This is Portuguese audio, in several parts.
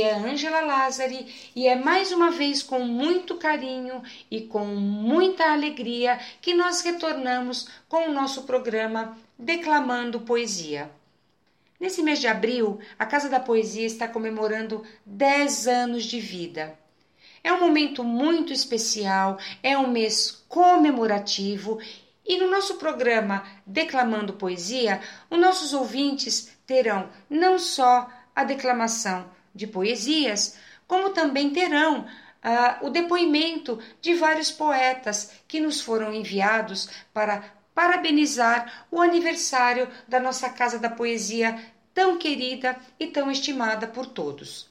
É Ângela Lázari e é mais uma vez com muito carinho e com muita alegria que nós retornamos com o nosso programa Declamando Poesia. Nesse mês de abril, a Casa da Poesia está comemorando 10 anos de vida. É um momento muito especial, é um mês comemorativo e no nosso programa Declamando Poesia, os nossos ouvintes terão não só a declamação de poesias, como também terão uh, o depoimento de vários poetas que nos foram enviados para parabenizar o aniversário da nossa Casa da Poesia tão querida e tão estimada por todos.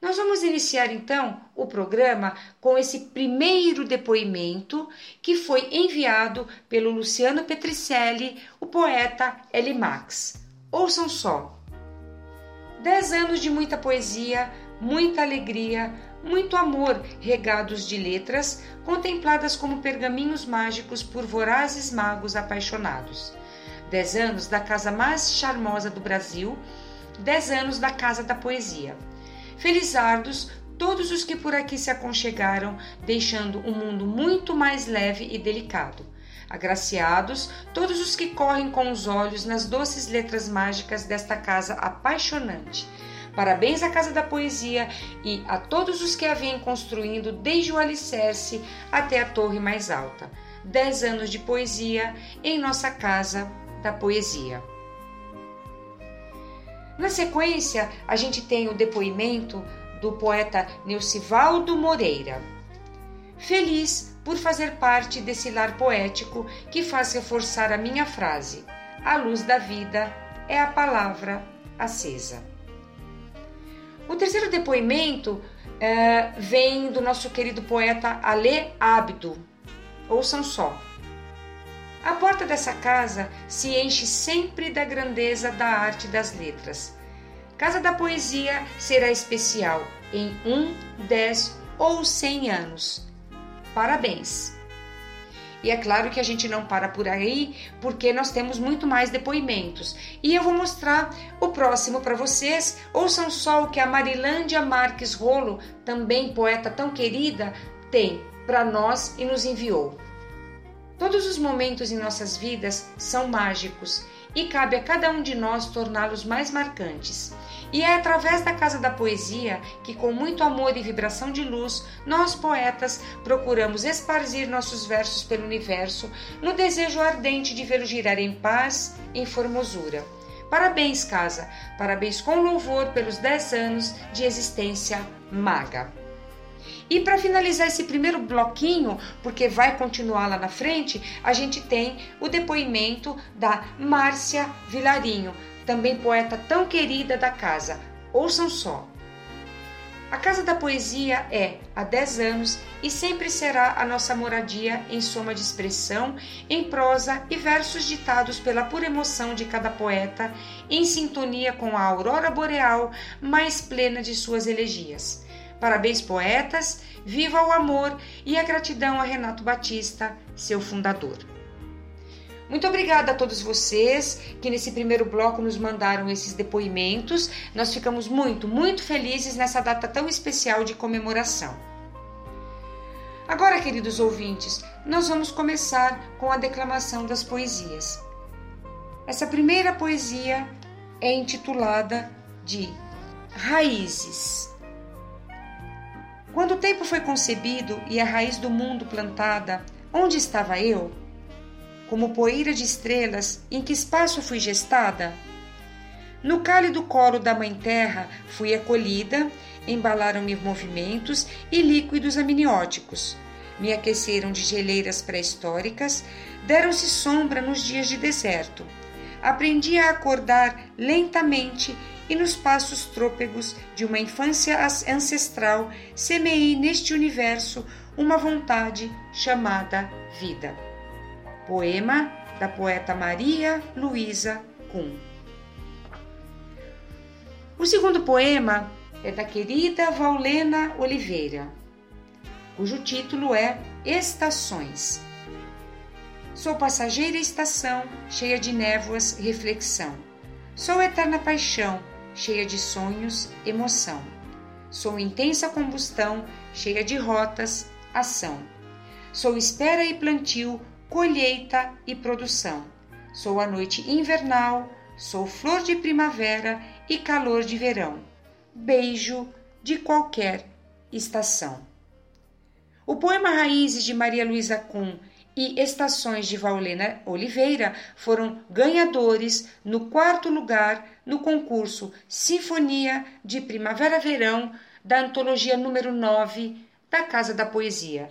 Nós vamos iniciar então o programa com esse primeiro depoimento que foi enviado pelo Luciano Petricelli, o poeta L. Max. Ouçam só. Dez anos de muita poesia, muita alegria, muito amor, regados de letras, contempladas como pergaminhos mágicos por vorazes magos apaixonados. Dez anos da casa mais charmosa do Brasil, dez anos da Casa da Poesia. Felizardos todos os que por aqui se aconchegaram, deixando o um mundo muito mais leve e delicado. Agraciados todos os que correm com os olhos nas doces letras mágicas desta casa apaixonante. Parabéns à Casa da Poesia e a todos os que a vêm construindo desde o alicerce até a torre mais alta. Dez anos de poesia em nossa Casa da Poesia. Na sequência, a gente tem o depoimento do poeta Neucivaldo Moreira. Feliz por fazer parte desse lar poético que faz reforçar a minha frase: a luz da vida é a palavra acesa. O terceiro depoimento é, vem do nosso querido poeta Ale Abdo. Ouçam só. A porta dessa casa se enche sempre da grandeza da arte das letras. Casa da Poesia será especial em um, dez ou cem anos. Parabéns! E é claro que a gente não para por aí, porque nós temos muito mais depoimentos. E eu vou mostrar o próximo para vocês. Ouçam só o que a Marilândia Marques Rolo, também poeta tão querida, tem para nós e nos enviou. Todos os momentos em nossas vidas são mágicos e cabe a cada um de nós torná-los mais marcantes. E é através da Casa da Poesia que, com muito amor e vibração de luz, nós poetas procuramos esparzir nossos versos pelo universo, no desejo ardente de vê-lo girar em paz, em formosura. Parabéns, casa! Parabéns com louvor pelos 10 anos de existência maga. E para finalizar esse primeiro bloquinho, porque vai continuar lá na frente, a gente tem o depoimento da Márcia Vilarinho, também poeta tão querida da casa. Ouçam só. A Casa da Poesia é, há 10 anos, e sempre será a nossa moradia em soma de expressão, em prosa e versos ditados pela pura emoção de cada poeta, em sintonia com a aurora boreal mais plena de suas elegias. Parabéns, poetas! Viva o amor e a gratidão a Renato Batista, seu fundador. Muito obrigada a todos vocês que nesse primeiro bloco nos mandaram esses depoimentos. Nós ficamos muito, muito felizes nessa data tão especial de comemoração. Agora, queridos ouvintes, nós vamos começar com a declamação das poesias. Essa primeira poesia é intitulada de Raízes. Quando o tempo foi concebido e a raiz do mundo plantada, onde estava eu? Como poeira de estrelas, em que espaço fui gestada? No cálido colo da Mãe Terra fui acolhida, embalaram-me movimentos e líquidos amnióticos. Me aqueceram de geleiras pré-históricas, deram-se sombra nos dias de deserto. Aprendi a acordar lentamente e nos passos trôpegos de uma infância ancestral semeei neste universo uma vontade chamada vida. Poema da poeta Maria Luísa Kuhn. O segundo poema é da querida Vaulena Oliveira, cujo título é Estações. Sou passageira estação, cheia de névoas, reflexão. Sou eterna paixão, cheia de sonhos, emoção. Sou intensa combustão, cheia de rotas, ação. Sou espera e plantio, colheita e produção. Sou a noite invernal, sou flor de primavera e calor de verão. Beijo de qualquer estação. O poema Raízes de Maria Luísa Kuhn e Estações de Vaulena Oliveira foram ganhadores no quarto lugar no concurso Sinfonia de Primavera-Verão da antologia número 9 da Casa da Poesia.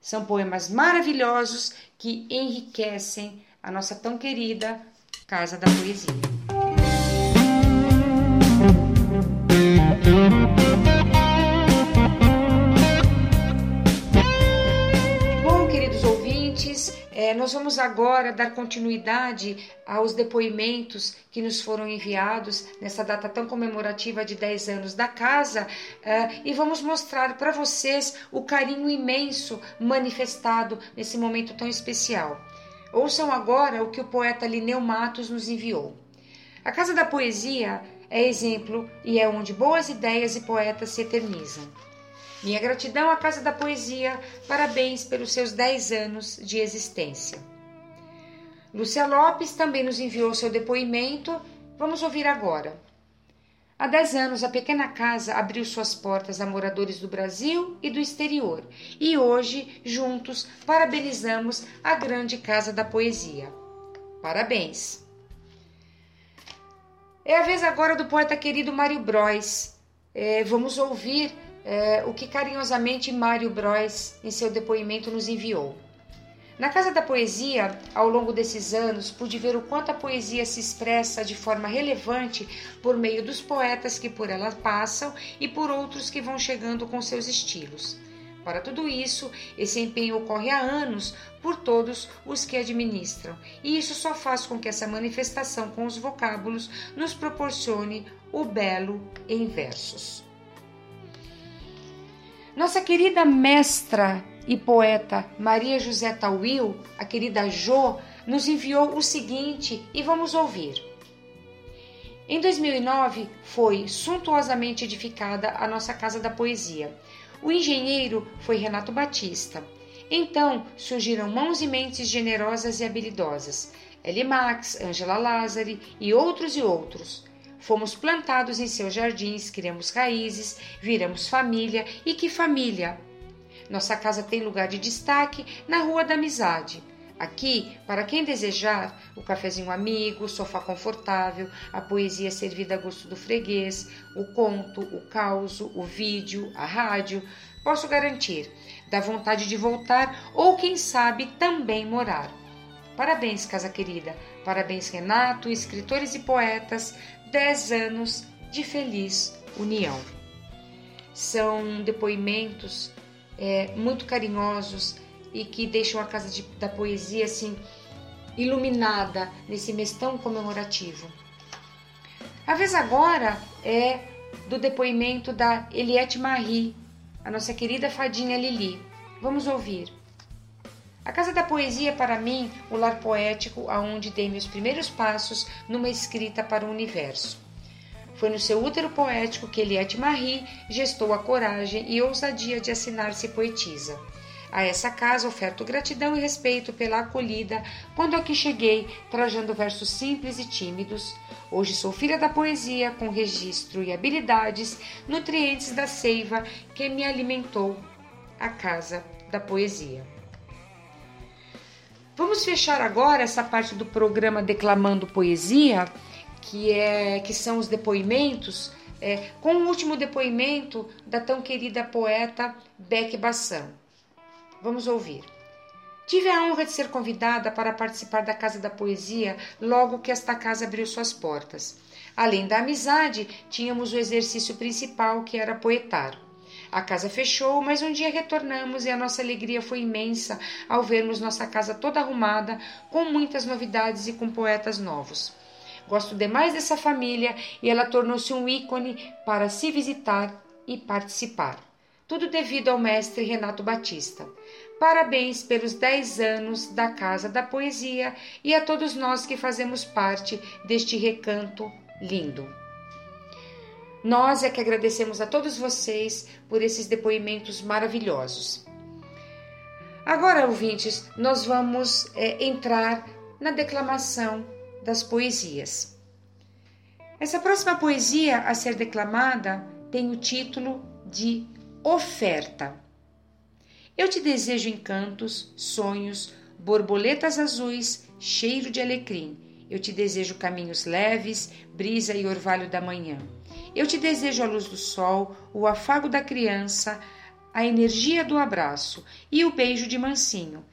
São poemas maravilhosos que enriquecem a nossa tão querida Casa da Poesia. É, nós vamos agora dar continuidade aos depoimentos que nos foram enviados nessa data tão comemorativa de 10 anos da casa é, e vamos mostrar para vocês o carinho imenso manifestado nesse momento tão especial. Ouçam agora o que o poeta Lineu Matos nos enviou. A Casa da Poesia é exemplo e é onde boas ideias e poetas se eternizam. Minha gratidão à Casa da Poesia, parabéns pelos seus 10 anos de existência. Lúcia Lopes também nos enviou seu depoimento. Vamos ouvir agora. Há 10 anos, a pequena casa abriu suas portas a moradores do Brasil e do exterior, e hoje, juntos, parabenizamos a grande Casa da Poesia. Parabéns! É a vez agora do poeta querido Mário Bros. É, vamos ouvir é, o que carinhosamente Mário Bros, em seu depoimento, nos enviou. Na Casa da Poesia, ao longo desses anos, pude ver o quanto a poesia se expressa de forma relevante por meio dos poetas que por ela passam e por outros que vão chegando com seus estilos. Para tudo isso, esse empenho ocorre há anos por todos os que administram, e isso só faz com que essa manifestação com os vocábulos nos proporcione o belo em versos. Nossa querida mestra e poeta Maria José Tauil, a querida Jo, nos enviou o seguinte e vamos ouvir. Em 2009 foi suntuosamente edificada a nossa Casa da Poesia. O engenheiro foi Renato Batista. Então surgiram mãos e mentes generosas e habilidosas. Eli Max, Angela Lázari e outros e outros. Fomos plantados em seus jardins, criamos raízes, viramos família e que família! Nossa casa tem lugar de destaque na Rua da Amizade. Aqui, para quem desejar, o cafezinho amigo, o sofá confortável, a poesia servida a gosto do freguês, o conto, o causo, o vídeo, a rádio, posso garantir, dá vontade de voltar ou, quem sabe, também morar. Parabéns, casa querida. Parabéns, Renato, escritores e poetas. 10 anos de feliz união. São depoimentos é, muito carinhosos e que deixam a Casa de, da Poesia assim iluminada nesse mês tão comemorativo. A vez agora é do depoimento da Eliette Marie, a nossa querida fadinha Lili. Vamos ouvir. A Casa da Poesia é para mim o lar poético aonde dei meus primeiros passos numa escrita para o universo. Foi no seu útero poético que Eliette Marie gestou a coragem e ousadia de assinar-se poetisa. A essa casa oferto gratidão e respeito pela acolhida quando aqui cheguei, trajando versos simples e tímidos. Hoje sou filha da poesia, com registro e habilidades, nutrientes da seiva que me alimentou a casa da poesia. Vamos fechar agora essa parte do programa Declamando Poesia, que é que são os depoimentos, é, com o último depoimento da tão querida poeta Beck Bassan. Vamos ouvir. Tive a honra de ser convidada para participar da Casa da Poesia logo que esta casa abriu suas portas. Além da amizade, tínhamos o exercício principal que era poetar. A casa fechou, mas um dia retornamos e a nossa alegria foi imensa ao vermos nossa casa toda arrumada, com muitas novidades e com poetas novos. Gosto demais dessa família e ela tornou-se um ícone para se visitar e participar. Tudo devido ao mestre Renato Batista. Parabéns pelos 10 anos da Casa da Poesia e a todos nós que fazemos parte deste recanto lindo. Nós é que agradecemos a todos vocês por esses depoimentos maravilhosos. Agora, ouvintes, nós vamos é, entrar na declamação das poesias. Essa próxima poesia a ser declamada tem o título de Oferta. Eu te desejo encantos, sonhos, borboletas azuis, cheiro de alecrim. Eu te desejo caminhos leves, brisa e orvalho da manhã. Eu te desejo a luz do sol, o afago da criança, a energia do abraço e o beijo de mansinho.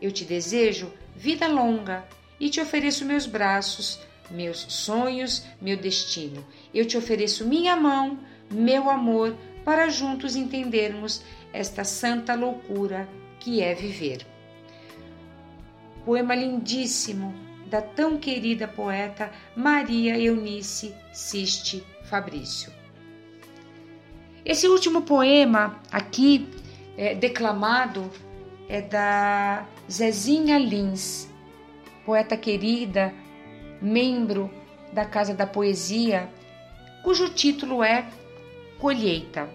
Eu te desejo vida longa e te ofereço meus braços, meus sonhos, meu destino. Eu te ofereço minha mão, meu amor, para juntos entendermos esta santa loucura que é viver. Poema lindíssimo da tão querida poeta Maria Eunice Siste Fabrício. Esse último poema aqui é, declamado é da Zezinha Lins, poeta querida, membro da Casa da Poesia, cujo título é Colheita.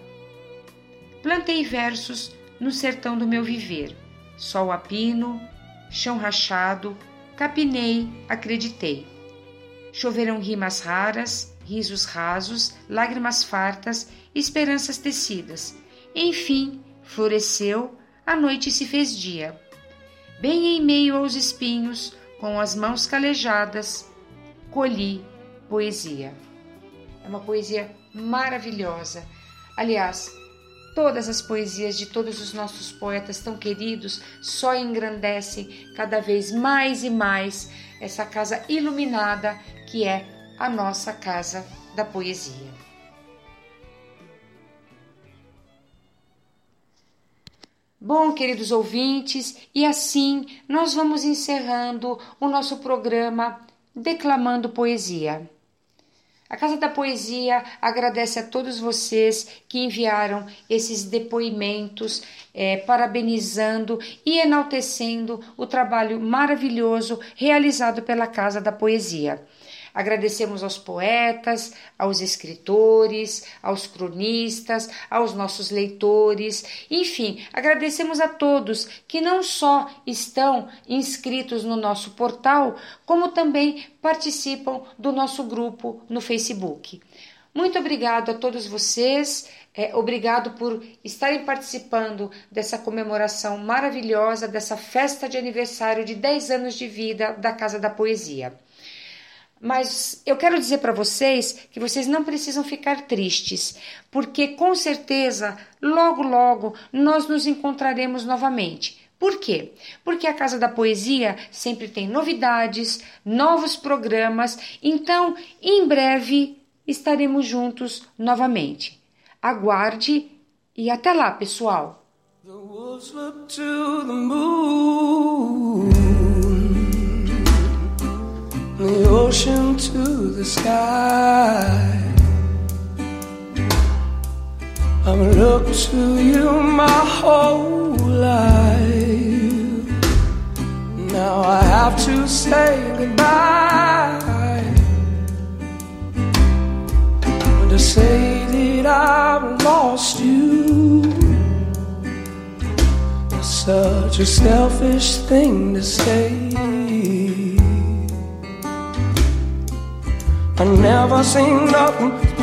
Plantei versos no sertão do meu viver, sol a pino, chão rachado, capinei, acreditei. Choveram rimas raras, risos rasos, lágrimas fartas, esperanças tecidas. Enfim, floresceu, a noite se fez dia. Bem em meio aos espinhos, com as mãos calejadas, colhi poesia. É uma poesia maravilhosa. Aliás, todas as poesias de todos os nossos poetas tão queridos só engrandecem cada vez mais e mais essa casa iluminada que é a nossa casa da poesia. Bom, queridos ouvintes, e assim nós vamos encerrando o nosso programa Declamando Poesia. A Casa da Poesia agradece a todos vocês que enviaram esses depoimentos, é, parabenizando e enaltecendo o trabalho maravilhoso realizado pela Casa da Poesia. Agradecemos aos poetas, aos escritores, aos cronistas, aos nossos leitores, enfim, agradecemos a todos que não só estão inscritos no nosso portal, como também participam do nosso grupo no Facebook. Muito obrigado a todos vocês. É, obrigado por estarem participando dessa comemoração maravilhosa, dessa festa de aniversário de 10 anos de vida da Casa da Poesia. Mas eu quero dizer para vocês que vocês não precisam ficar tristes, porque com certeza, logo, logo, nós nos encontraremos novamente. Por quê? Porque a Casa da Poesia sempre tem novidades, novos programas, então em breve estaremos juntos novamente. Aguarde e até lá, pessoal! the ocean to the sky. I've looked to you my whole life. Now I have to say goodbye. To say that I've lost you. Such a selfish thing to say. I never seen nothing